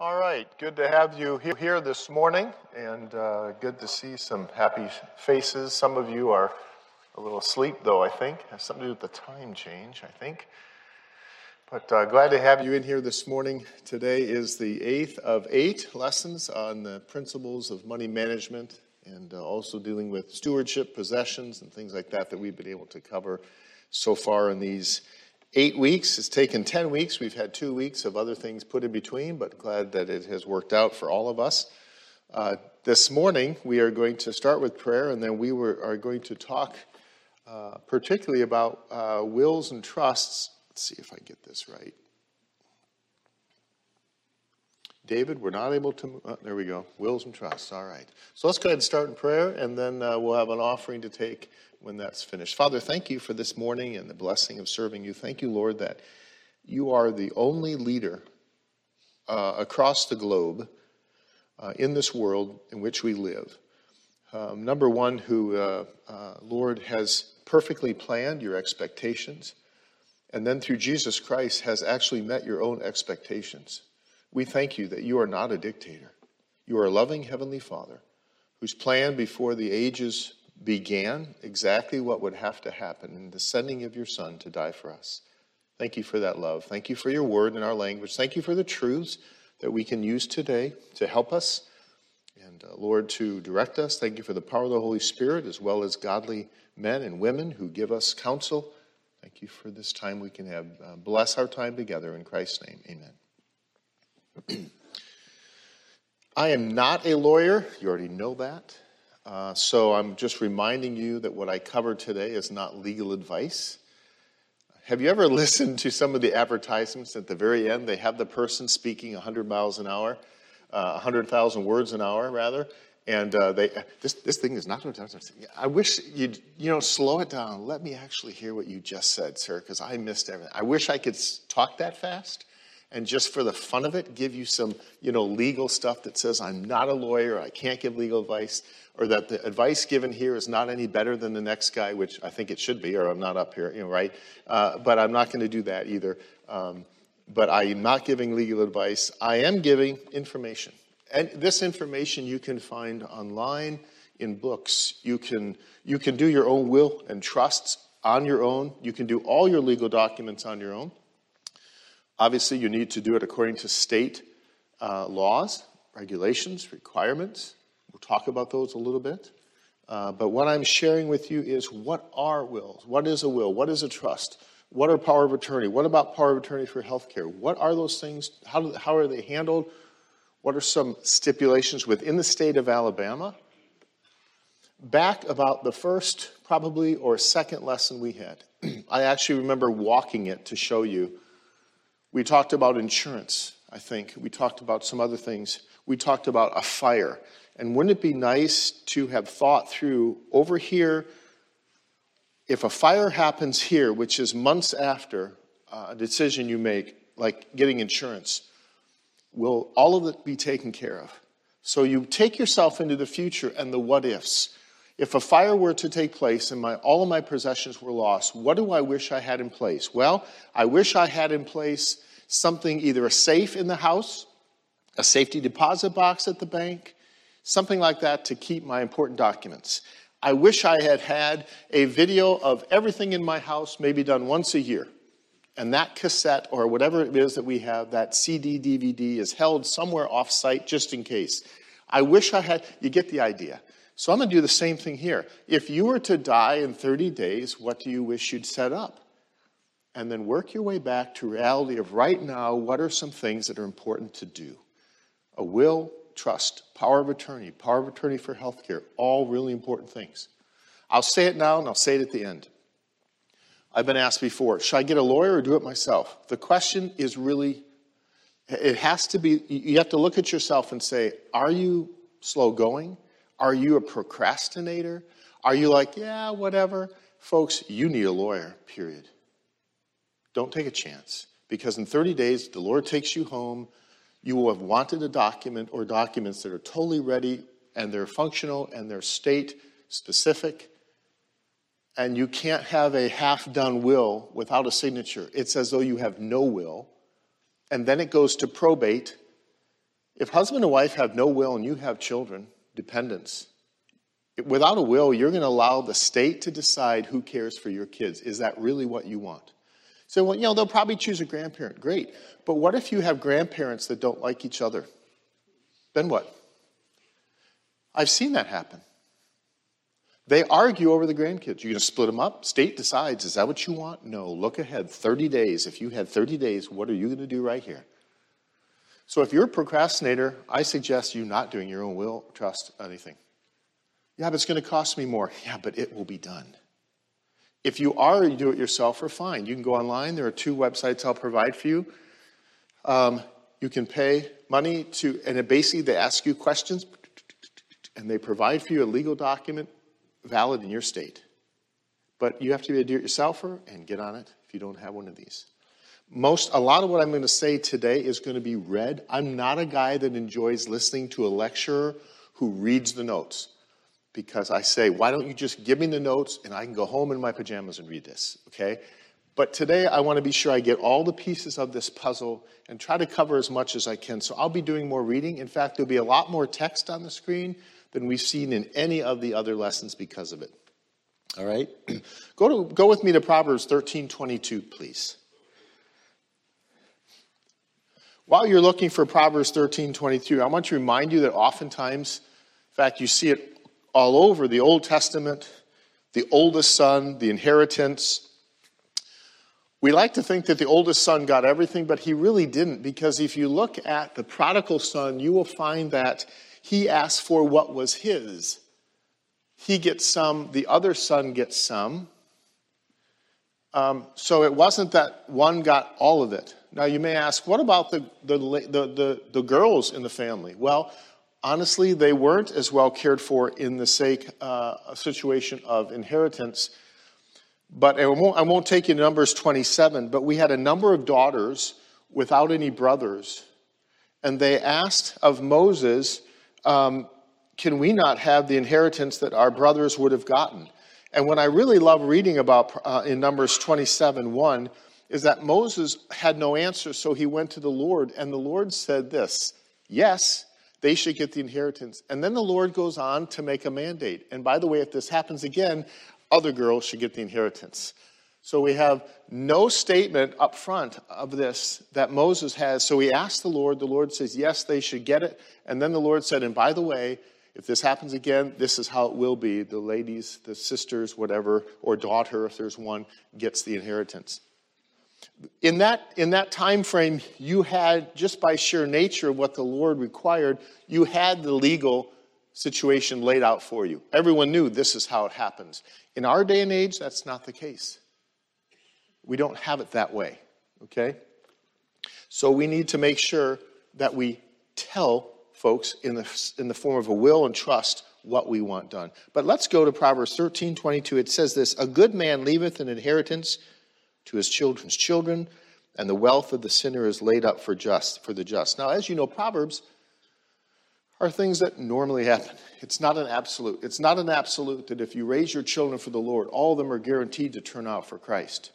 All right, good to have you here this morning, and uh, good to see some happy faces. Some of you are a little asleep, though, I think. Has something to do with the time change, I think. But uh, glad to have you in here this morning. Today is the eighth of eight lessons on the principles of money management and uh, also dealing with stewardship, possessions, and things like that that we've been able to cover so far in these eight weeks. It's taken 10 weeks. We've had two weeks of other things put in between, but glad that it has worked out for all of us. Uh, this morning, we are going to start with prayer, and then we were, are going to talk uh, particularly about uh, wills and trusts. Let's see if I get this right. David, we're not able to. Oh, there we go. Wills and trusts. All right. So let's go ahead and start in prayer, and then uh, we'll have an offering to take when that's finished. Father, thank you for this morning and the blessing of serving you. Thank you, Lord, that you are the only leader uh, across the globe uh, in this world in which we live. Um, number one, who, uh, uh Lord, has perfectly planned your expectations, and then through Jesus Christ has actually met your own expectations. We thank you that you are not a dictator. You are a loving Heavenly Father whose plan before the ages began exactly what would have to happen in the sending of your Son to die for us. Thank you for that love. Thank you for your word and our language. Thank you for the truths that we can use today to help us and, uh, Lord, to direct us. Thank you for the power of the Holy Spirit as well as godly men and women who give us counsel. Thank you for this time we can have. Uh, bless our time together in Christ's name. Amen. I am not a lawyer. You already know that. Uh, so I'm just reminding you that what I covered today is not legal advice. Have you ever listened to some of the advertisements at the very end? They have the person speaking 100 miles an hour, uh, 100,000 words an hour, rather. And uh, they, this, this thing is not. Going to be. I wish you'd, you know, slow it down. Let me actually hear what you just said, sir, because I missed everything. I wish I could talk that fast and just for the fun of it, give you some, you know, legal stuff that says I'm not a lawyer, I can't give legal advice or that the advice given here is not any better than the next guy, which I think it should be, or I'm not up here, you know, right? Uh, but I'm not going to do that either. Um, but I am not giving legal advice. I am giving information. And this information you can find online in books. You can, you can do your own will and trusts on your own. You can do all your legal documents on your own. Obviously, you need to do it according to state uh, laws, regulations, requirements. We'll talk about those a little bit. Uh, but what I'm sharing with you is what are wills? What is a will? What is a trust? What are power of attorney? What about power of attorney for healthcare? What are those things? How, do, how are they handled? What are some stipulations within the state of Alabama? Back about the first, probably, or second lesson we had, I actually remember walking it to show you. We talked about insurance, I think. We talked about some other things. We talked about a fire. And wouldn't it be nice to have thought through over here, if a fire happens here, which is months after uh, a decision you make, like getting insurance, will all of it be taken care of? So you take yourself into the future and the what ifs. If a fire were to take place and my, all of my possessions were lost, what do I wish I had in place? Well, I wish I had in place something, either a safe in the house, a safety deposit box at the bank, something like that to keep my important documents. I wish I had had a video of everything in my house, maybe done once a year. And that cassette or whatever it is that we have, that CD, DVD, is held somewhere off site just in case. I wish I had, you get the idea. So I'm going to do the same thing here. If you were to die in 30 days, what do you wish you'd set up? And then work your way back to reality of right now, what are some things that are important to do? A will, trust, power of attorney, power of attorney for healthcare, all really important things. I'll say it now and I'll say it at the end. I've been asked before, should I get a lawyer or do it myself? The question is really, it has to be, you have to look at yourself and say, are you slow going? Are you a procrastinator? Are you like, yeah, whatever? Folks, you need a lawyer, period. Don't take a chance because in 30 days, the Lord takes you home you will have wanted a document or documents that are totally ready and they're functional and they're state specific. And you can't have a half done will without a signature. It's as though you have no will. And then it goes to probate. If husband and wife have no will and you have children, dependents, without a will, you're going to allow the state to decide who cares for your kids. Is that really what you want? So, well, you know, they'll probably choose a grandparent. Great. But what if you have grandparents that don't like each other? Then what? I've seen that happen. They argue over the grandkids. You're going to split them up? State decides. Is that what you want? No. Look ahead. 30 days. If you had 30 days, what are you going to do right here? So if you're a procrastinator, I suggest you not doing your own will, trust, anything. Yeah, but it's going to cost me more. Yeah, but it will be done. If you are do it yourself, or fine. You can go online. There are two websites I'll provide for you. Um, you can pay money to, and it basically they ask you questions, and they provide for you a legal document valid in your state. But you have to be a do-it-yourselfer and get on it if you don't have one of these. Most, a lot of what I'm going to say today is going to be read. I'm not a guy that enjoys listening to a lecturer who reads the notes because I say, why don't you just give me the notes and I can go home in my pajamas and read this, okay? But today I want to be sure I get all the pieces of this puzzle and try to cover as much as I can. So I'll be doing more reading. In fact, there'll be a lot more text on the screen than we've seen in any of the other lessons because of it. All right? go, to, go with me to Proverbs 13 22, please. While you're looking for Proverbs 13 22, I want to remind you that oftentimes, in fact, you see it all over the Old Testament, the oldest son, the inheritance. We like to think that the oldest son got everything, but he really didn't, because if you look at the prodigal son, you will find that he asked for what was his. He gets some, the other son gets some. Um, so it wasn't that one got all of it. Now you may ask, what about the, the, the, the, the girls in the family? Well, honestly, they weren't as well cared for in the sake uh, situation of inheritance. But I won't, I won't take you to Numbers 27, but we had a number of daughters without any brothers. And they asked of Moses um, can we not have the inheritance that our brothers would have gotten? And what I really love reading about uh, in Numbers 27 1 is that Moses had no answer, so he went to the Lord, and the Lord said this Yes, they should get the inheritance. And then the Lord goes on to make a mandate. And by the way, if this happens again, other girls should get the inheritance. So we have no statement up front of this that Moses has. So he asked the Lord. The Lord says, yes, they should get it. And then the Lord said, and by the way, if this happens again, this is how it will be. The ladies, the sisters, whatever, or daughter, if there's one, gets the inheritance. In that, in that time frame, you had, just by sheer nature of what the Lord required, you had the legal situation laid out for you. Everyone knew this is how it happens. In our day and age, that's not the case. We don't have it that way, okay? So we need to make sure that we tell folks in the, in the form of a will and trust what we want done. But let's go to Proverbs 13 22. It says this A good man leaveth an inheritance to his children's children, and the wealth of the sinner is laid up for just for the just. Now, as you know, Proverbs are things that normally happen. It's not an absolute. It's not an absolute that if you raise your children for the Lord, all of them are guaranteed to turn out for Christ.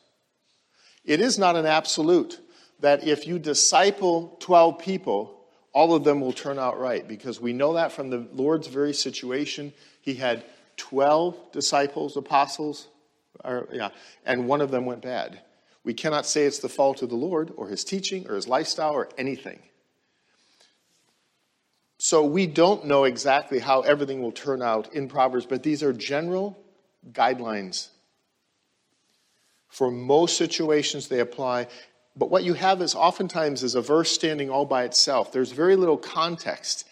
It is not an absolute that if you disciple 12 people, all of them will turn out right, because we know that from the Lord's very situation. He had 12 disciples, apostles, or, yeah, and one of them went bad. We cannot say it's the fault of the Lord or his teaching or his lifestyle or anything. So we don't know exactly how everything will turn out in Proverbs, but these are general guidelines for most situations, they apply. But what you have is oftentimes is a verse standing all by itself. There's very little context.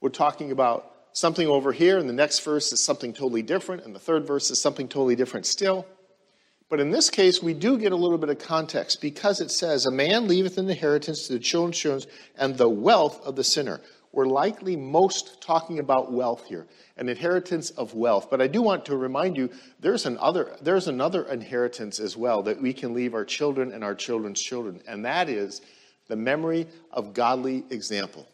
We're talking about something over here, and the next verse is something totally different, and the third verse is something totally different still. But in this case, we do get a little bit of context because it says, A man leaveth an inheritance to the children's children, and the wealth of the sinner. We're likely most talking about wealth here an inheritance of wealth. But I do want to remind you there's, another, there's another inheritance as well that we can leave our children and our children's children, and that is the memory of godly example.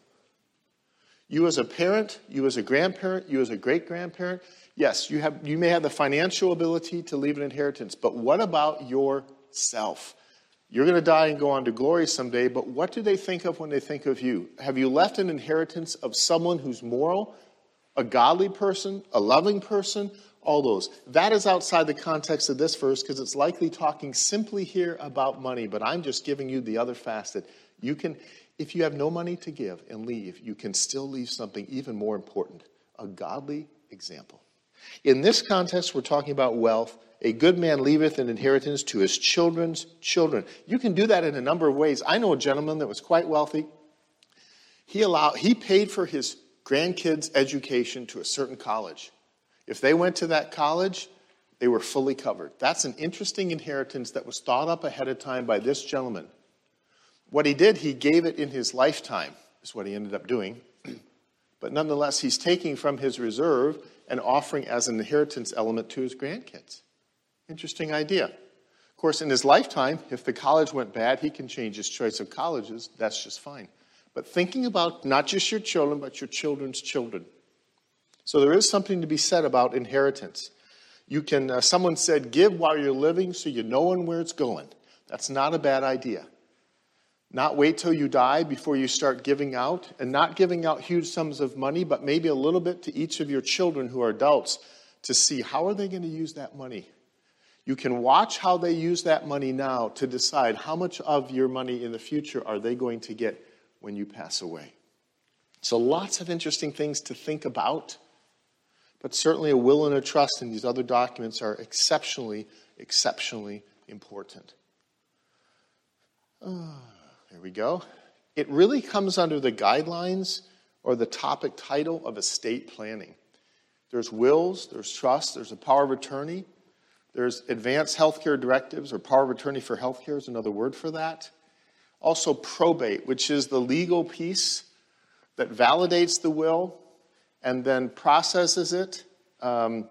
You as a parent, you as a grandparent, you as a great grandparent, yes, you, have, you may have the financial ability to leave an inheritance, but what about yourself? You're going to die and go on to glory someday, but what do they think of when they think of you? Have you left an inheritance of someone who's moral, a godly person, a loving person? All those. That is outside the context of this verse because it's likely talking simply here about money, but I'm just giving you the other facet. You can, if you have no money to give and leave, you can still leave something even more important a godly example. In this context, we're talking about wealth a good man leaveth an inheritance to his children's children. You can do that in a number of ways. I know a gentleman that was quite wealthy. He allowed he paid for his grandkids' education to a certain college. If they went to that college, they were fully covered. That's an interesting inheritance that was thought up ahead of time by this gentleman. What he did, he gave it in his lifetime, is what he ended up doing. but nonetheless, he's taking from his reserve and offering as an inheritance element to his grandkids. Interesting idea. Of course, in his lifetime, if the college went bad, he can change his choice of colleges. That's just fine. But thinking about not just your children, but your children's children. So there is something to be said about inheritance. You can, uh, someone said, give while you're living so you know where it's going. That's not a bad idea. Not wait till you die before you start giving out, and not giving out huge sums of money, but maybe a little bit to each of your children who are adults to see how are they going to use that money you can watch how they use that money now to decide how much of your money in the future are they going to get when you pass away. So, lots of interesting things to think about, but certainly a will and a trust in these other documents are exceptionally, exceptionally important. Uh, there we go. It really comes under the guidelines or the topic title of estate planning. There's wills, there's trust, there's a power of attorney, there's advanced healthcare directives, or power of attorney for healthcare is another word for that. Also, probate, which is the legal piece that validates the will and then processes it. Um,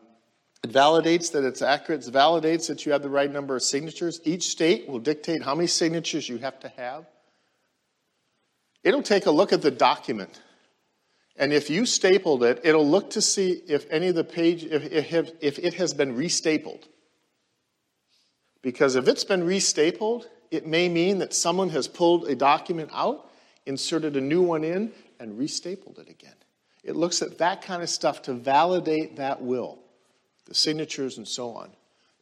it validates that it's accurate, it validates that you have the right number of signatures. Each state will dictate how many signatures you have to have. It'll take a look at the document. And if you stapled it, it'll look to see if any of the page, if, if, it has been restapled. Because if it's been restapled, it may mean that someone has pulled a document out, inserted a new one in, and restapled it again. It looks at that kind of stuff to validate that will, the signatures and so on.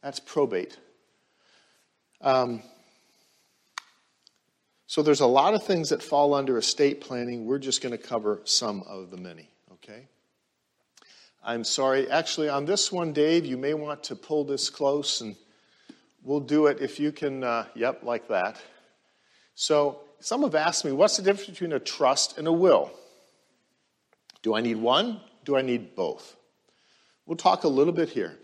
That's probate. Um, so there's a lot of things that fall under estate planning. We're just going to cover some of the many, okay? I'm sorry. Actually, on this one, Dave, you may want to pull this close and We'll do it if you can, uh, yep, like that. So, some have asked me, what's the difference between a trust and a will? Do I need one? Do I need both? We'll talk a little bit here.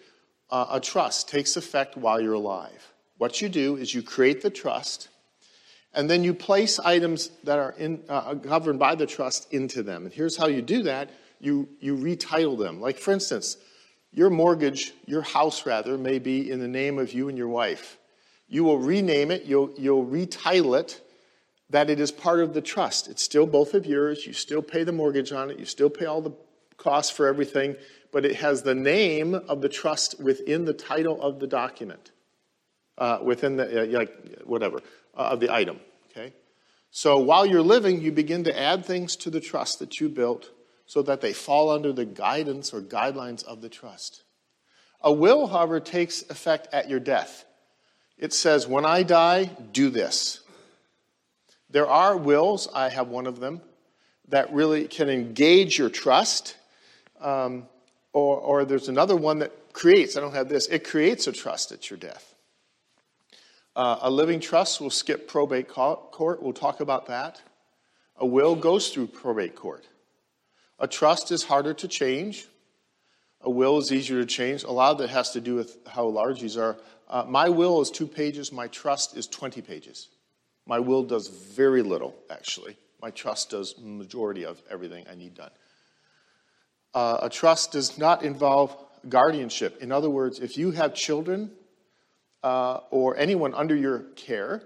Uh, a trust takes effect while you're alive. What you do is you create the trust, and then you place items that are in, uh, governed by the trust into them. And here's how you do that you, you retitle them. Like, for instance, your mortgage, your house rather, may be in the name of you and your wife. You will rename it, you'll, you'll retitle it that it is part of the trust. It's still both of yours. You still pay the mortgage on it. You still pay all the costs for everything, but it has the name of the trust within the title of the document, uh, within the, uh, like, whatever, uh, of the item, okay? So while you're living, you begin to add things to the trust that you built so that they fall under the guidance or guidelines of the trust. A will, however, takes effect at your death. It says, When I die, do this. There are wills, I have one of them, that really can engage your trust. Um, or, or there's another one that creates, I don't have this, it creates a trust at your death. Uh, a living trust will skip probate court. We'll talk about that. A will goes through probate court. A trust is harder to change. A will is easier to change. A lot of it has to do with how large these are. Uh, my will is two pages, my trust is 20 pages. My will does very little, actually. My trust does majority of everything I need done. Uh, a trust does not involve guardianship. In other words, if you have children uh, or anyone under your care,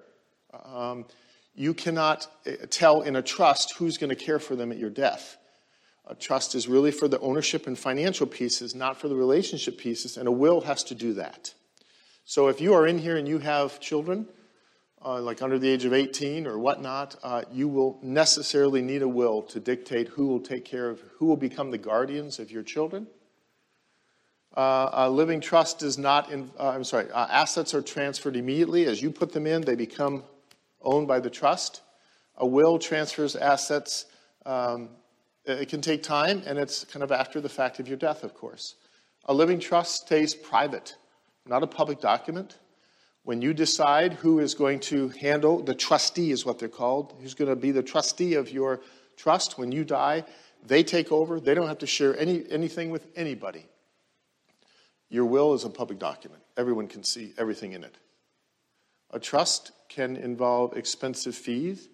um, you cannot uh, tell in a trust who's going to care for them at your death. A trust is really for the ownership and financial pieces, not for the relationship pieces, and a will has to do that. So if you are in here and you have children, uh, like under the age of 18 or whatnot, uh, you will necessarily need a will to dictate who will take care of, who will become the guardians of your children. Uh, a living trust does not, in, uh, I'm sorry, uh, assets are transferred immediately. As you put them in, they become owned by the trust. A will transfers assets. Um, it can take time, and it's kind of after the fact of your death, of course. A living trust stays private, not a public document. When you decide who is going to handle, the trustee is what they're called, who's going to be the trustee of your trust, when you die, they take over. They don't have to share any, anything with anybody. Your will is a public document, everyone can see everything in it. A trust can involve expensive fees.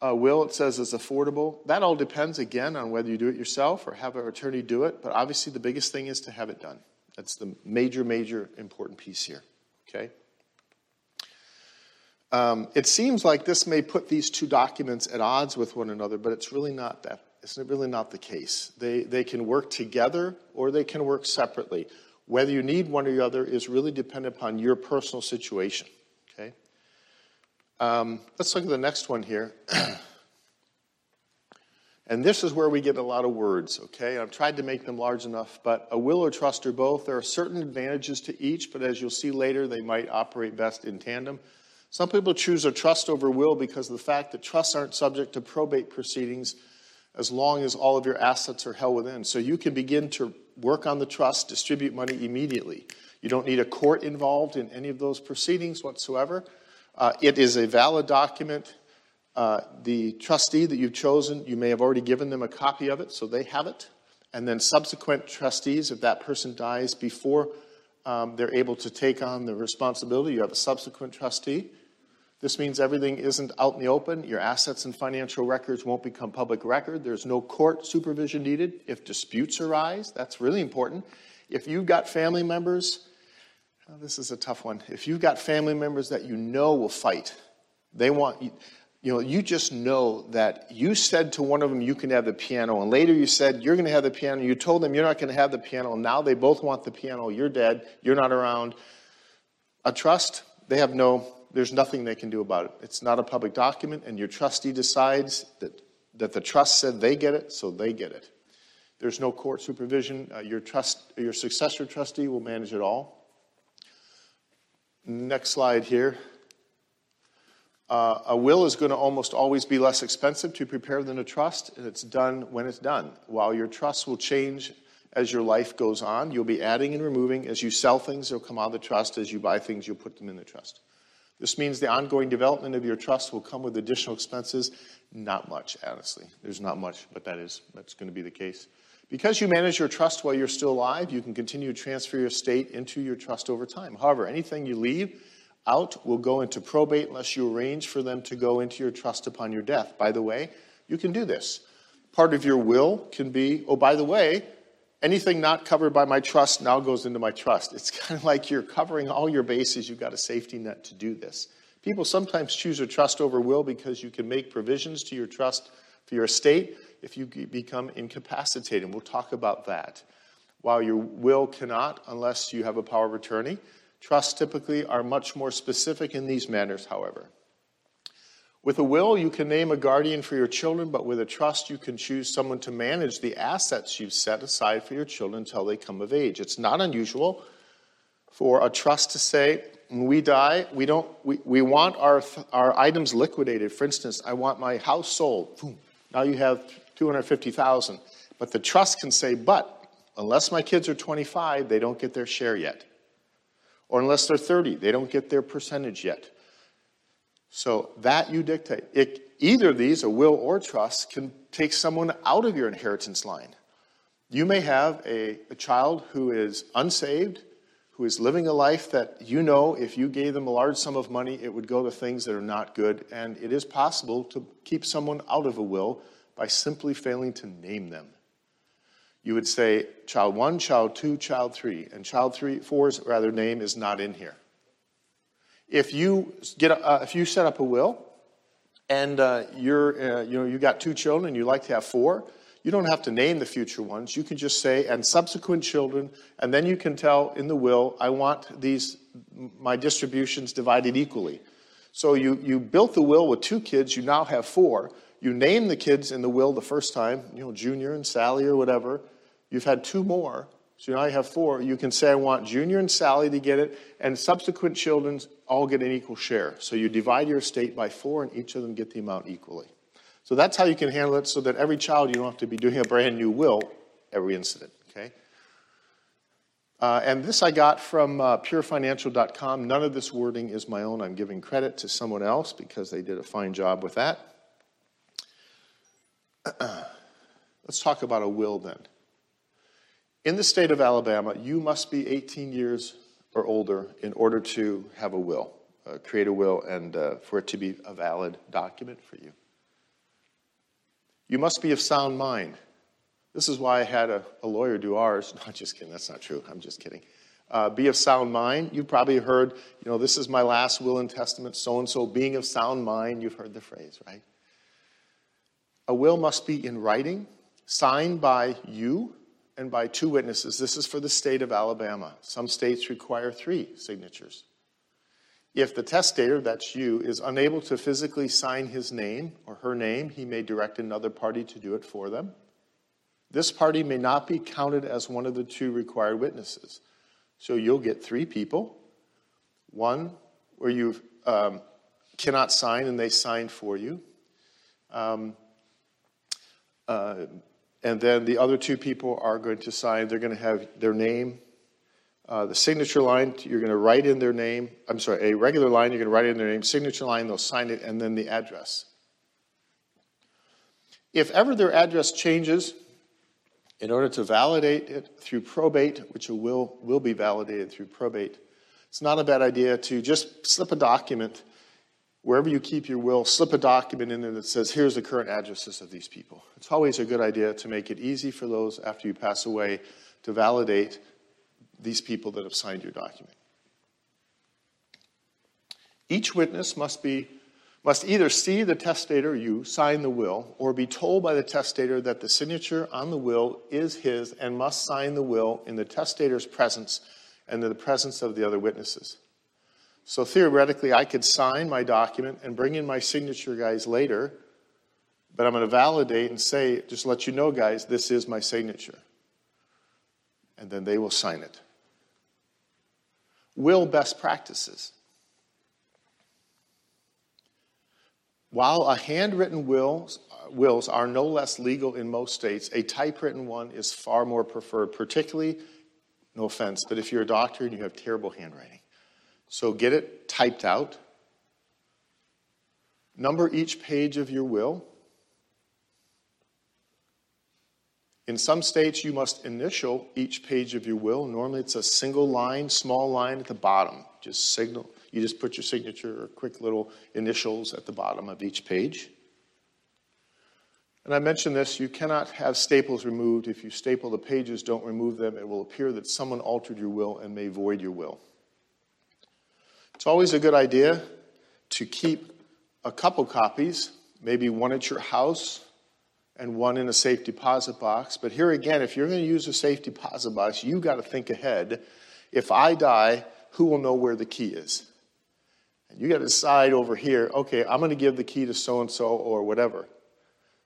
A will, it says, is affordable. That all depends, again, on whether you do it yourself or have an attorney do it. But obviously, the biggest thing is to have it done. That's the major, major important piece here. Okay? Um, it seems like this may put these two documents at odds with one another, but it's really not that. It's really not the case. They, they can work together or they can work separately. Whether you need one or the other is really dependent upon your personal situation. Okay? Um, let's look at the next one here. and this is where we get a lot of words, okay? I've tried to make them large enough, but a will or trust or both, there are certain advantages to each, but as you'll see later, they might operate best in tandem. Some people choose a trust over will because of the fact that trusts aren't subject to probate proceedings as long as all of your assets are held within. So you can begin to work on the trust, distribute money immediately. You don't need a court involved in any of those proceedings whatsoever. Uh, it is a valid document. Uh, the trustee that you've chosen, you may have already given them a copy of it, so they have it. And then subsequent trustees, if that person dies before um, they're able to take on the responsibility, you have a subsequent trustee. This means everything isn't out in the open. Your assets and financial records won't become public record. There's no court supervision needed. If disputes arise, that's really important. If you've got family members, oh, this is a tough one. If you've got family members that you know will fight, they want you, know, you just know that you said to one of them you can have the piano, and later you said you're going to have the piano. You told them you're not going to have the piano, and now they both want the piano. You're dead. You're not around. A trust, they have no there's nothing they can do about it. It's not a public document, and your trustee decides that, that the trust said they get it, so they get it. There's no court supervision. Uh, your, trust, your successor trustee will manage it all. Next slide here. Uh, a will is going to almost always be less expensive to prepare than a trust, and it's done when it's done. While your trust will change as your life goes on, you'll be adding and removing. As you sell things, they'll come out of the trust. As you buy things, you'll put them in the trust. This means the ongoing development of your trust will come with additional expenses. Not much, honestly. There's not much, but that is that's going to be the case. Because you manage your trust while you're still alive, you can continue to transfer your estate into your trust over time. However, anything you leave out will go into probate unless you arrange for them to go into your trust upon your death. By the way, you can do this. Part of your will can be, oh, by the way, anything not covered by my trust now goes into my trust. It's kind of like you're covering all your bases. You've got a safety net to do this. People sometimes choose a trust over will because you can make provisions to your trust for your estate if you become incapacitated. We'll talk about that. While your will cannot, unless you have a power of attorney, trusts typically are much more specific in these matters, however. With a will, you can name a guardian for your children, but with a trust, you can choose someone to manage the assets you've set aside for your children until they come of age. It's not unusual for a trust to say, when we die, we, don't, we, we want our, our items liquidated. For instance, I want my house sold. Boom. Now you have 250,000. But the trust can say, but unless my kids are 25, they don't get their share yet. Or unless they're 30, they don't get their percentage yet. So that you dictate. It, either of these, a will or trust, can take someone out of your inheritance line. You may have a, a child who is unsaved, who is living a life that you know if you gave them a large sum of money, it would go to things that are not good. And it is possible to keep someone out of a will by simply failing to name them. You would say child one, child two, child three, and child three, four's rather name is not in here. If you get a, uh, if you set up a will and uh, you're uh, you know you got two children and you like to have four, you don't have to name the future ones. You can just say and subsequent children, and then you can tell in the will, I want these my distributions divided equally. So you, you built the will with two kids, you now have four. You name the kids in the will the first time, you know, Junior and Sally or whatever. You've had two more, so now you have four. You can say, I want Junior and Sally to get it, and subsequent children all get an equal share. So you divide your estate by four, and each of them get the amount equally. So that's how you can handle it so that every child, you don't have to be doing a brand new will every incident, okay? Uh, and this I got from uh, purefinancial.com. None of this wording is my own. I'm giving credit to someone else because they did a fine job with that. Let's talk about a will then. In the state of Alabama, you must be 18 years or older in order to have a will, uh, create a will, and uh, for it to be a valid document for you. You must be of sound mind. This is why I had a, a lawyer do ours. No, just kidding. That's not true. I'm just kidding. Uh, be of sound mind. You've probably heard, you know, this is my last will and testament, so and so, being of sound mind. You've heard the phrase, right? A will must be in writing, signed by you and by two witnesses. This is for the state of Alabama. Some states require three signatures. If the testator, that's you, is unable to physically sign his name or her name, he may direct another party to do it for them. This party may not be counted as one of the two required witnesses. So you'll get three people one where you um, cannot sign and they sign for you. Um, uh, and then the other two people are going to sign, they're going to have their name. Uh, the signature line, you're going to write in their name. I'm sorry, a regular line, you're going to write in their name. Signature line, they'll sign it, and then the address. If ever their address changes, in order to validate it through probate, which will, will be validated through probate, it's not a bad idea to just slip a document wherever you keep your will, slip a document in there that says, here's the current addresses of these people. It's always a good idea to make it easy for those after you pass away to validate these people that have signed your document. Each witness must be must either see the testator, you, sign the will, or be told by the testator that the signature on the will is his and must sign the will in the testator's presence and in the presence of the other witnesses. So theoretically, I could sign my document and bring in my signature guys later, but I'm going to validate and say, just let you know, guys, this is my signature. And then they will sign it. Will best practices. While a handwritten wills, wills are no less legal in most states, a typewritten one is far more preferred, particularly, no offense, but if you're a doctor and you have terrible handwriting. So get it typed out. Number each page of your will. In some states, you must initial each page of your will. Normally, it's a single line, small line at the bottom. Just signal, you just put your signature or quick little initials at the bottom of each page. And I mentioned this you cannot have staples removed. If you staple the pages, don't remove them. It will appear that someone altered your will and may void your will. It's always a good idea to keep a couple copies, maybe one at your house and one in a safe deposit box. But here again, if you're going to use a safe deposit box, you've got to think ahead. If I die, who will know where the key is? And you got to decide over here, okay, I'm going to give the key to so and so or whatever.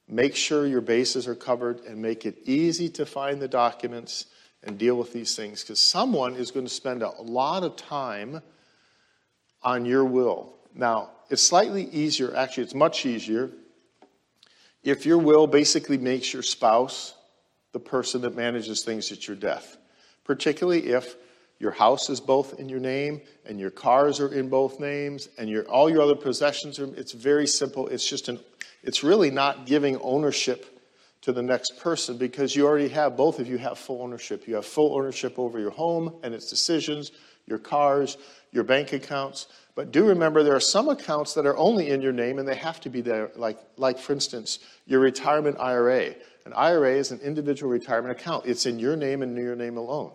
Make sure your bases are covered and make it easy to find the documents and deal with these things because someone is going to spend a lot of time on your will. Now, it's slightly easier, actually, it's much easier if your will basically makes your spouse the person that manages things at your death, particularly if your house is both in your name, and your cars are in both names, and your, all your other possessions are. It's very simple. It's just an. It's really not giving ownership to the next person because you already have both of you have full ownership. You have full ownership over your home and its decisions, your cars, your bank accounts. But do remember there are some accounts that are only in your name and they have to be there. Like, like for instance, your retirement IRA. An IRA is an individual retirement account. It's in your name and in your name alone.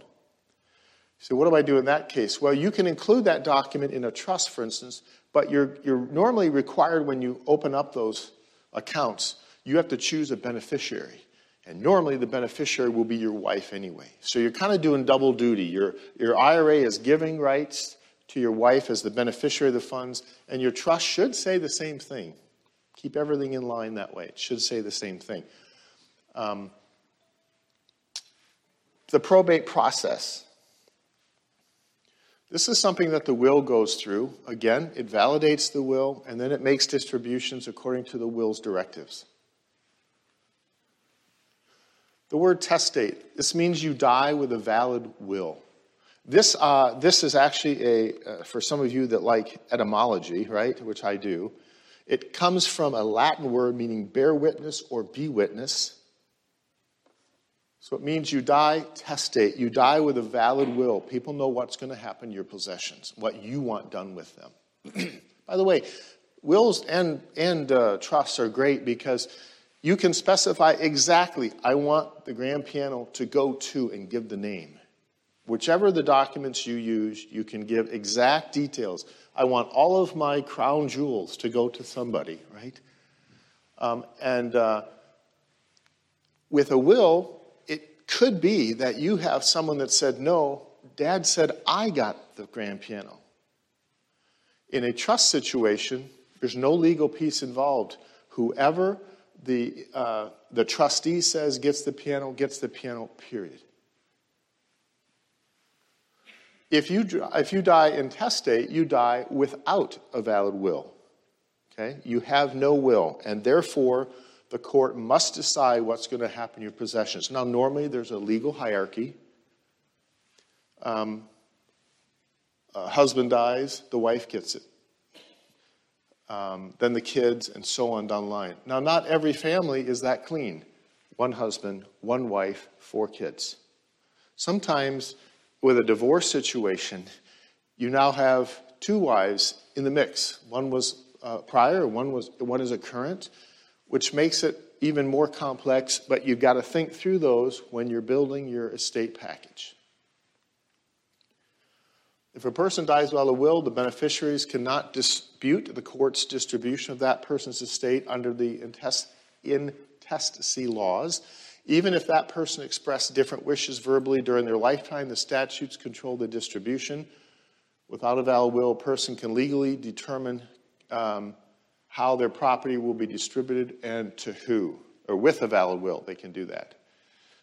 So what do I do in that case? Well, you can include that document in a trust, for instance, but you're, you're normally required when you open up those accounts, you have to choose a beneficiary. And normally the beneficiary will be your wife anyway. So you're kind of doing double duty. Your, your IRA is giving rights to your wife as the beneficiary of the funds, and your trust should say the same thing. Keep everything in line that way. It should say the same thing. Um, the probate process. This is something that the will goes through. Again, it validates the will, and then it makes distributions according to the will's directives. The word testate, this means you die with a valid will. This, uh, this is actually a, uh, for some of you that like etymology, right, which I do, it comes from a Latin word meaning bear witness or be witness. So it means you die testate, you die with a valid will. People know what's going to happen to your possessions, what you want done with them. By the way, wills and, and uh, trusts are great because you can specify exactly, I want the grand piano to go to and give the name. Whichever the documents you use, you can give exact details. I want all of my crown jewels to go to somebody, right? Um, and uh, with a will, it could be that you have someone that said, No, dad said I got the grand piano. In a trust situation, there's no legal piece involved. Whoever the, uh, the trustee says gets the piano, gets the piano, period. If you, if you die intestate, you die without a valid will. Okay? You have no will, and therefore the court must decide what's going to happen to your possessions. Now, normally there's a legal hierarchy. Um, husband dies, the wife gets it um, then the kids, and so on down the line. Now, not every family is that clean one husband, one wife, four kids. Sometimes, with a divorce situation, you now have two wives in the mix. One was uh, prior, one, was, one is a current, which makes it even more complex, but you've got to think through those when you're building your estate package. If a person dies without a will, the beneficiaries cannot dispute the court's distribution of that person's estate under the intestacy laws. Even if that person expressed different wishes verbally during their lifetime, the statutes control the distribution. Without a valid will, a person can legally determine um, how their property will be distributed and to who. Or with a valid will, they can do that.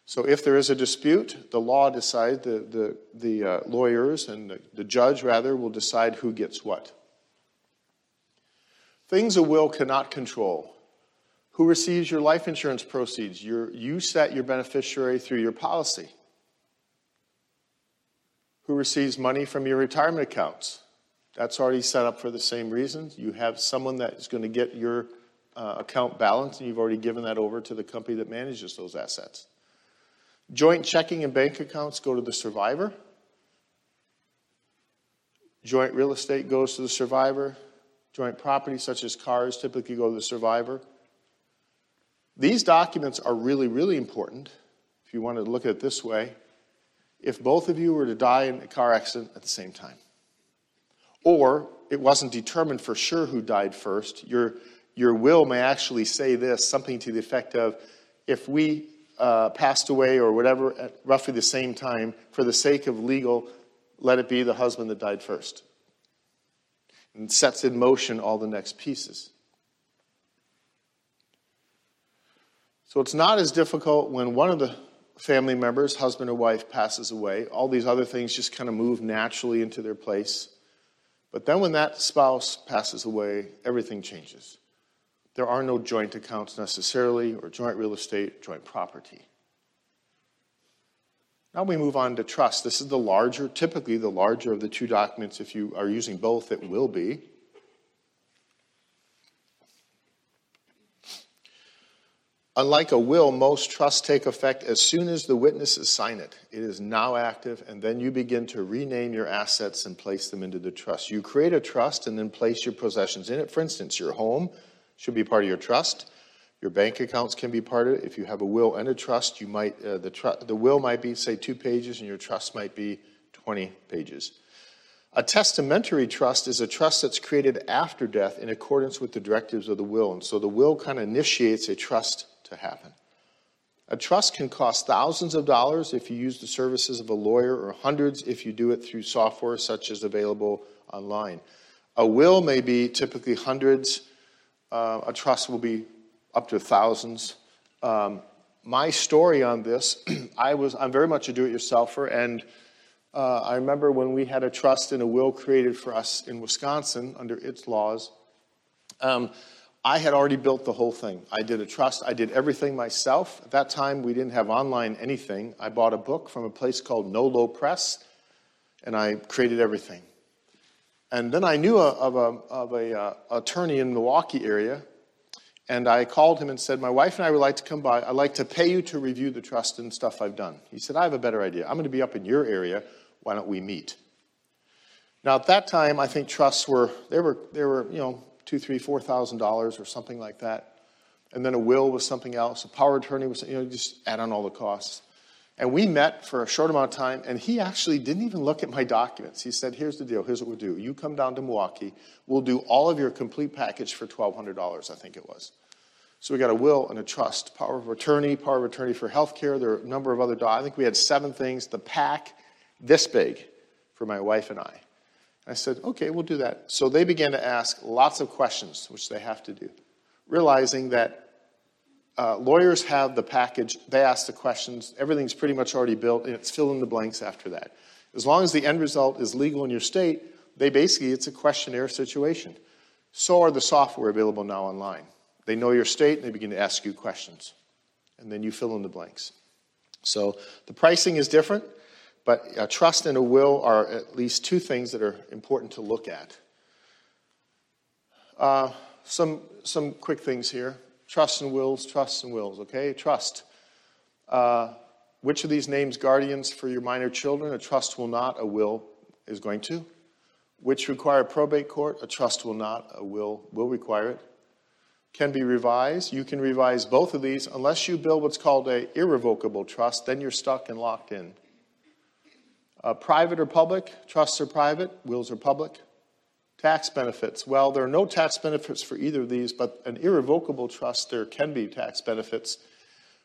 So if there is a dispute, the law decides, the, the, the uh, lawyers and the, the judge, rather, will decide who gets what. Things a will cannot control. Who receives your life insurance proceeds? Your, you set your beneficiary through your policy. Who receives money from your retirement accounts? That's already set up for the same reasons. You have someone that is going to get your uh, account balance, and you've already given that over to the company that manages those assets. Joint checking and bank accounts go to the survivor. Joint real estate goes to the survivor. Joint property, such as cars, typically go to the survivor. These documents are really, really important if you want to look at it this way. If both of you were to die in a car accident at the same time, or it wasn't determined for sure who died first, your, your will may actually say this something to the effect of if we uh, passed away or whatever at roughly the same time, for the sake of legal, let it be the husband that died first. And sets in motion all the next pieces. So it's not as difficult when one of the family members, husband or wife, passes away. All these other things just kind of move naturally into their place. But then when that spouse passes away, everything changes. There are no joint accounts necessarily, or joint real estate, joint property. Now we move on to trust. This is the larger, typically the larger of the two documents. If you are using both, it will be. Unlike a will, most trusts take effect as soon as the witnesses sign it. It is now active, and then you begin to rename your assets and place them into the trust. You create a trust and then place your possessions in it. For instance, your home, should be part of your trust. Your bank accounts can be part of it. If you have a will and a trust, you might uh, the tr- the will might be say two pages, and your trust might be 20 pages. A testamentary trust is a trust that's created after death in accordance with the directives of the will, and so the will kind of initiates a trust to happen. A trust can cost thousands of dollars if you use the services of a lawyer, or hundreds if you do it through software such as available online. A will may be typically hundreds. Uh, a trust will be up to thousands. Um, my story on this, I was I'm very much a do-it-yourselfer, and uh, I remember when we had a trust and a will created for us in Wisconsin under its laws. Um, I had already built the whole thing. I did a trust. I did everything myself. At that time, we didn't have online anything. I bought a book from a place called Nolo Press, and I created everything. And then I knew a, of a of a uh, attorney in the Milwaukee area, and I called him and said, "My wife and I would like to come by. I'd like to pay you to review the trust and stuff I've done." He said, "I have a better idea. I'm going to be up in your area. Why don't we meet?" Now at that time, I think trusts were they were they were you know two, three, four thousand dollars or something like that. And then a will was something else. A power attorney was, you know, just add on all the costs. And we met for a short amount of time, and he actually didn't even look at my documents. He said, Here's the deal, here's what we'll do. You come down to Milwaukee, we'll do all of your complete package for $1,200, I think it was. So we got a will and a trust, power of attorney, power of attorney for healthcare. There are a number of other, I think we had seven things, the pack this big for my wife and I. I said, okay, we'll do that. So they began to ask lots of questions, which they have to do, realizing that uh, lawyers have the package, they ask the questions, everything's pretty much already built, and it's fill in the blanks after that. As long as the end result is legal in your state, they basically, it's a questionnaire situation. So are the software available now online. They know your state and they begin to ask you questions. And then you fill in the blanks. So the pricing is different. But a trust and a will are at least two things that are important to look at. Uh, some, some quick things here. Trust and wills, trusts and wills, okay? Trust. Uh, which of these names guardians for your minor children? A trust will not, a will is going to. Which require probate court? A trust will not, a will will require it. Can be revised. You can revise both of these unless you build what's called a irrevocable trust, then you're stuck and locked in. Uh, private or public? Trusts are private, wills are public. Tax benefits. Well, there are no tax benefits for either of these, but an irrevocable trust, there can be tax benefits,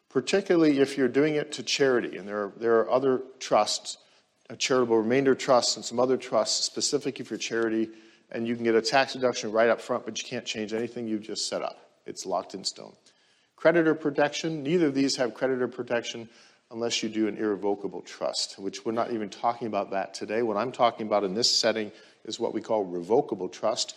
particularly if you're doing it to charity. And there are, there are other trusts, a charitable remainder trust and some other trusts specific for charity, and you can get a tax deduction right up front, but you can't change anything you've just set up. It's locked in stone. Creditor protection, neither of these have creditor protection unless you do an irrevocable trust, which we're not even talking about that today. What I'm talking about in this setting is what we call revocable trust.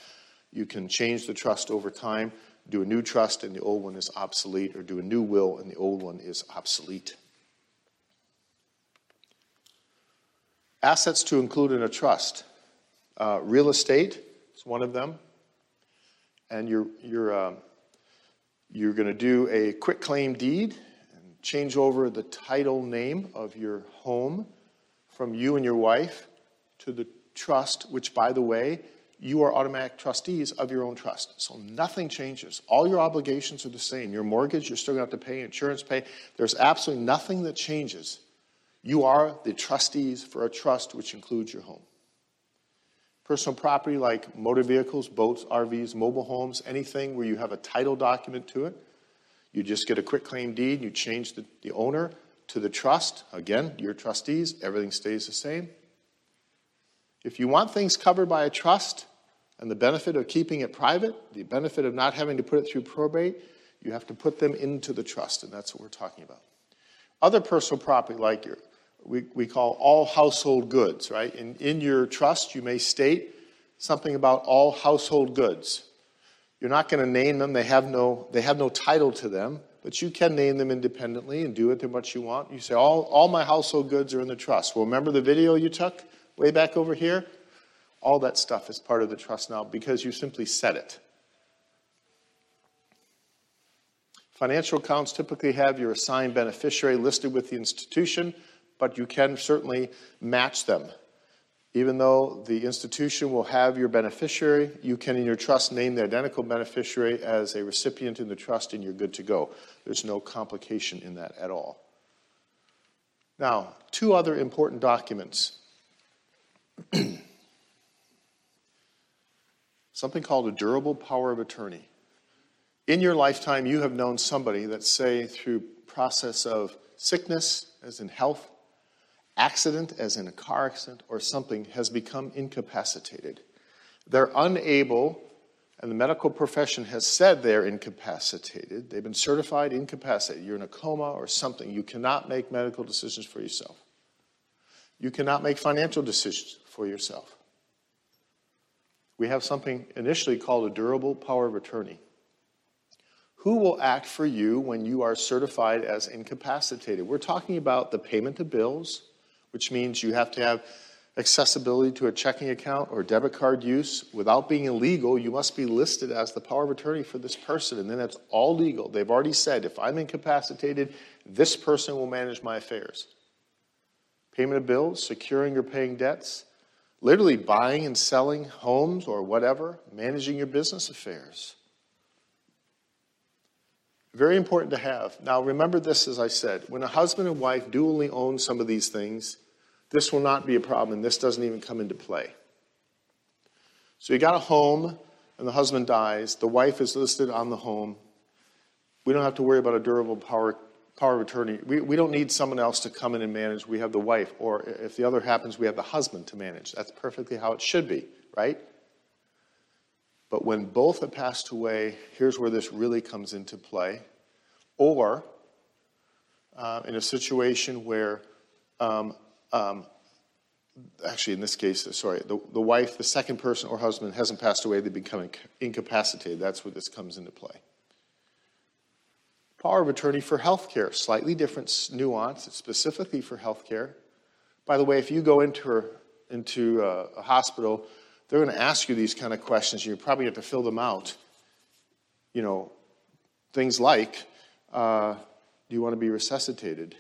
You can change the trust over time, do a new trust, and the old one is obsolete, or do a new will, and the old one is obsolete. Assets to include in a trust. Uh, real estate is one of them. And you're, you're, uh, you're going to do a quit claim deed change over the title name of your home from you and your wife to the trust, which, by the way, you are automatic trustees of your own trust. So nothing changes. All your obligations are the same. Your mortgage, you're still going to have to pay, insurance pay. There's absolutely nothing that changes. You are the trustees for a trust which includes your home. Personal property like motor vehicles, boats, RVs, mobile homes, anything where you have a title document to it, you just get a quit claim deed, you change the, the owner to the trust. Again, your trustees, everything stays the same. If you want things covered by a trust and the benefit of keeping it private, the benefit of not having to put it through probate, you have to put them into the trust, and that's what we're talking about. Other personal property, like your, we, we call all household goods, right? In, in your trust, you may state something about all household goods. You're not going to name them. They have no, they have no title to them, but you can name them independently and do with them what you want. You say, all, all my household goods are in the trust. Well, remember the video you took way back over here? All that stuff is part of the trust now because you simply said it. Financial accounts typically have your assigned beneficiary listed with the institution, but you can certainly match them even though the institution will have your beneficiary, you can in your trust name the identical beneficiary as a recipient in the trust and you're good to go. There's no complication in that at all. Now, two other important documents. Something called a durable power of attorney. In your lifetime, you have known somebody that, say, through process of sickness, as in health, accident, as in a car accident, or something, has become incapacitated. They're unable, and the medical profession has said they're incapacitated. They've been certified incapacitated. You're in a coma or something. You cannot make medical decisions for yourself. You cannot make financial decisions for yourself. We have something initially called a durable power of attorney. Who will act for you when you are certified as incapacitated? We're talking about the payment of bills, which means you have to have accessibility to a checking account or debit card use. Without being illegal, you must be listed as the power of attorney for this person, and then it's all legal. They've already said if I'm incapacitated, this person will manage my affairs. Payment of bills, securing or paying debts, literally buying and selling homes or whatever, managing your business affairs. Very important to have. Now, remember this, as I said, when a husband and wife dually own some of these things, this will not be a problem, and this doesn't even come into play. So you got a home, and the husband dies, the wife is listed on the home. We don't have to worry about a durable power, power of attorney. We, we don't need someone else to come in and manage. We have the wife, or if the other happens, we have the husband to manage. That's perfectly how it should be, right? But when both have passed away, here's where this really comes into play. Or uh, in a situation where, um, um, actually, in this case, sorry, the, the wife, the second person or husband hasn't passed away, they become incapacitated. That's where this comes into play. Power of attorney for health care, slightly different nuance. It's specifically for health care. By the way, if you go into into a, a hospital, they're going to ask you these kind of questions. You probably have to fill them out. You know, things like, uh, do you want to be resuscitated?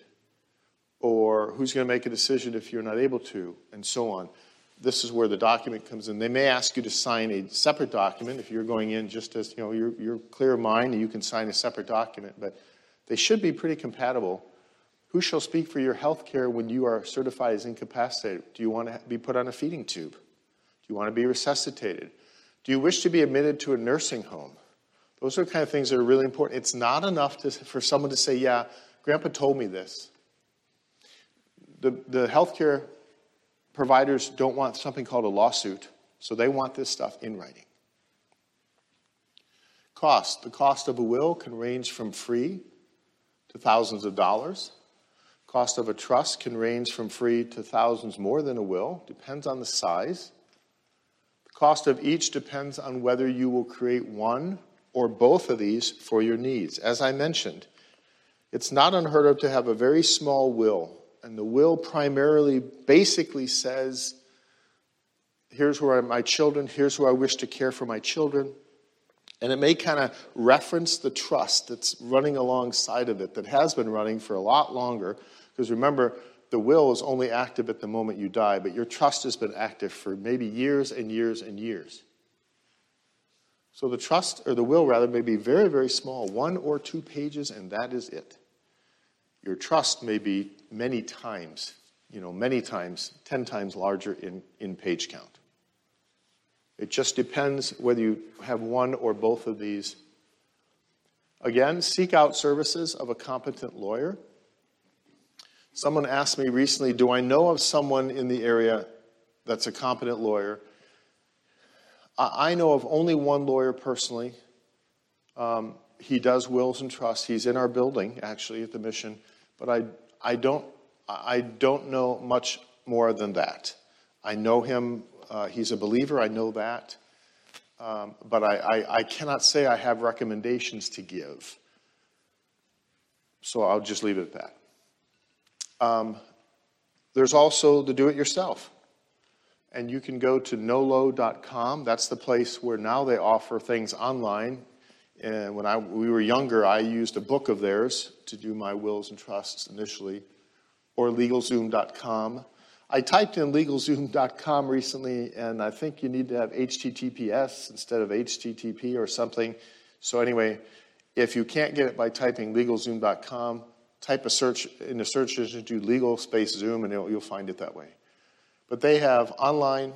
Or who's going to make a decision if you're not able to? And so on. This is where the document comes in. They may ask you to sign a separate document if you're going in just as, you know, you're, you're clear of mind you can sign a separate document, but they should be pretty compatible. Who shall speak for your health care when you are certified as incapacitated? Do you want to be put on a feeding tube? You want to be resuscitated? Do you wish to be admitted to a nursing home? Those are the kind of things that are really important. It's not enough to, for someone to say, Yeah, Grandpa told me this. The, the healthcare providers don't want something called a lawsuit, so they want this stuff in writing. Cost. The cost of a will can range from free to thousands of dollars. Cost of a trust can range from free to thousands more than a will, depends on the size. Cost of each depends on whether you will create one or both of these for your needs. As I mentioned, it's not unheard of to have a very small will, and the will primarily basically says, here's where are my children, here's where I wish to care for my children. And it may kind of reference the trust that's running alongside of it, that has been running for a lot longer. Because remember, the will is only active at the moment you die, but your trust has been active for maybe years and years and years. So the trust, or the will rather, may be very, very small, one or two pages, and that is it. Your trust may be many times, you know, many times, 10 times larger in, in page count. It just depends whether you have one or both of these. Again, seek out services of a competent lawyer. Someone asked me recently, Do I know of someone in the area that's a competent lawyer? I know of only one lawyer personally. Um, he does wills and trusts. He's in our building, actually, at the mission. But I, I, don't, I don't know much more than that. I know him. Uh, he's a believer. I know that. Um, but I, I, I cannot say I have recommendations to give. So I'll just leave it at that. Um, there's also the do it yourself. And you can go to nolo.com. That's the place where now they offer things online. And when I, we were younger, I used a book of theirs to do my wills and trusts initially, or legalzoom.com. I typed in legalzoom.com recently, and I think you need to have HTTPS instead of HTTP or something. So, anyway, if you can't get it by typing legalzoom.com, type a search in the search engine, do legal space Zoom, and you'll find it that way. But they have online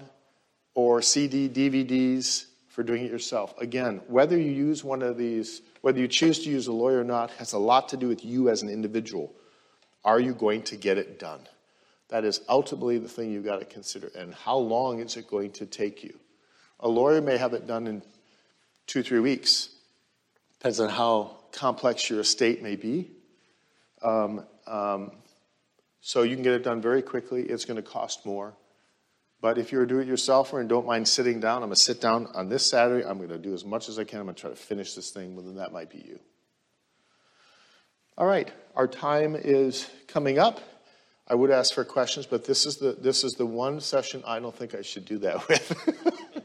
or CD, DVDs for doing it yourself. Again, whether you use one of these Whether you choose to use a lawyer or not has a lot to do with you as an individual. Are you going to get it done? That is ultimately the thing you've got to consider. And how long is it going to take you? A lawyer may have it done in two, three weeks. Depends on how complex your estate may be. Um, um, so you can get it done very quickly. It's going to cost more. But if you're a do-it-yourselfer and don't mind sitting down, I'm going to sit down on this Saturday. I'm going to do as much as I can. I'm going to try to finish this thing. Well, then that might be you. All right, our time is coming up. I would ask for questions, but this is the this is the one session I don't think I should do that with.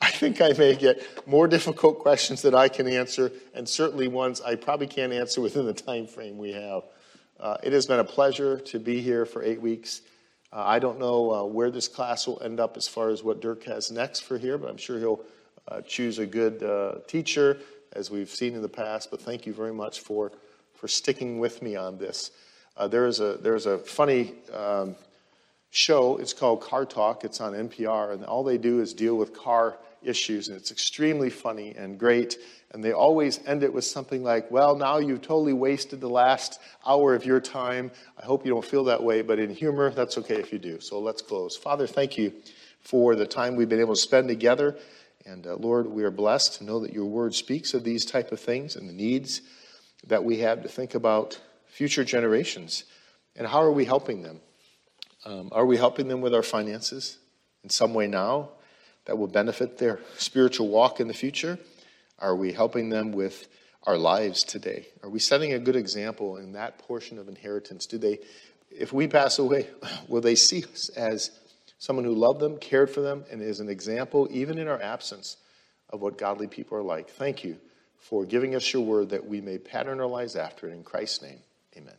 I think I may get more difficult questions that I can answer, and certainly ones I probably can't answer within the time frame we have. Uh, it has been a pleasure to be here for eight weeks. Uh, I don't know uh, where this class will end up as far as what Dirk has next for here, but I'm sure he'll uh, choose a good uh, teacher, as we've seen in the past. But thank you very much for, for sticking with me on this. Uh, there is a, there is a funny um, show. It's called Car Talk. It's on NPR, and all they do is deal with car issues, and it's extremely funny and great. And they always end it with something like, Well, now you've totally wasted the last hour of your time. I hope you don't feel that way, but in humor, that's okay if you do. So let's close. Father, thank you for the time we've been able to spend together. And uh, Lord, we are blessed to know that your word speaks of these type of things and the needs that we have to think about future generations. And how are we helping them? Um, are we helping them with our finances in some way now? That will benefit their spiritual walk in the future? Are we helping them with our lives today? Are we setting a good example in that portion of inheritance? Do they, if we pass away, will they see us as someone who loved them, cared for them, and is an example, even in our absence, of what godly people are like? Thank you for giving us your word that we may pattern our lives after it. In Christ's name, amen.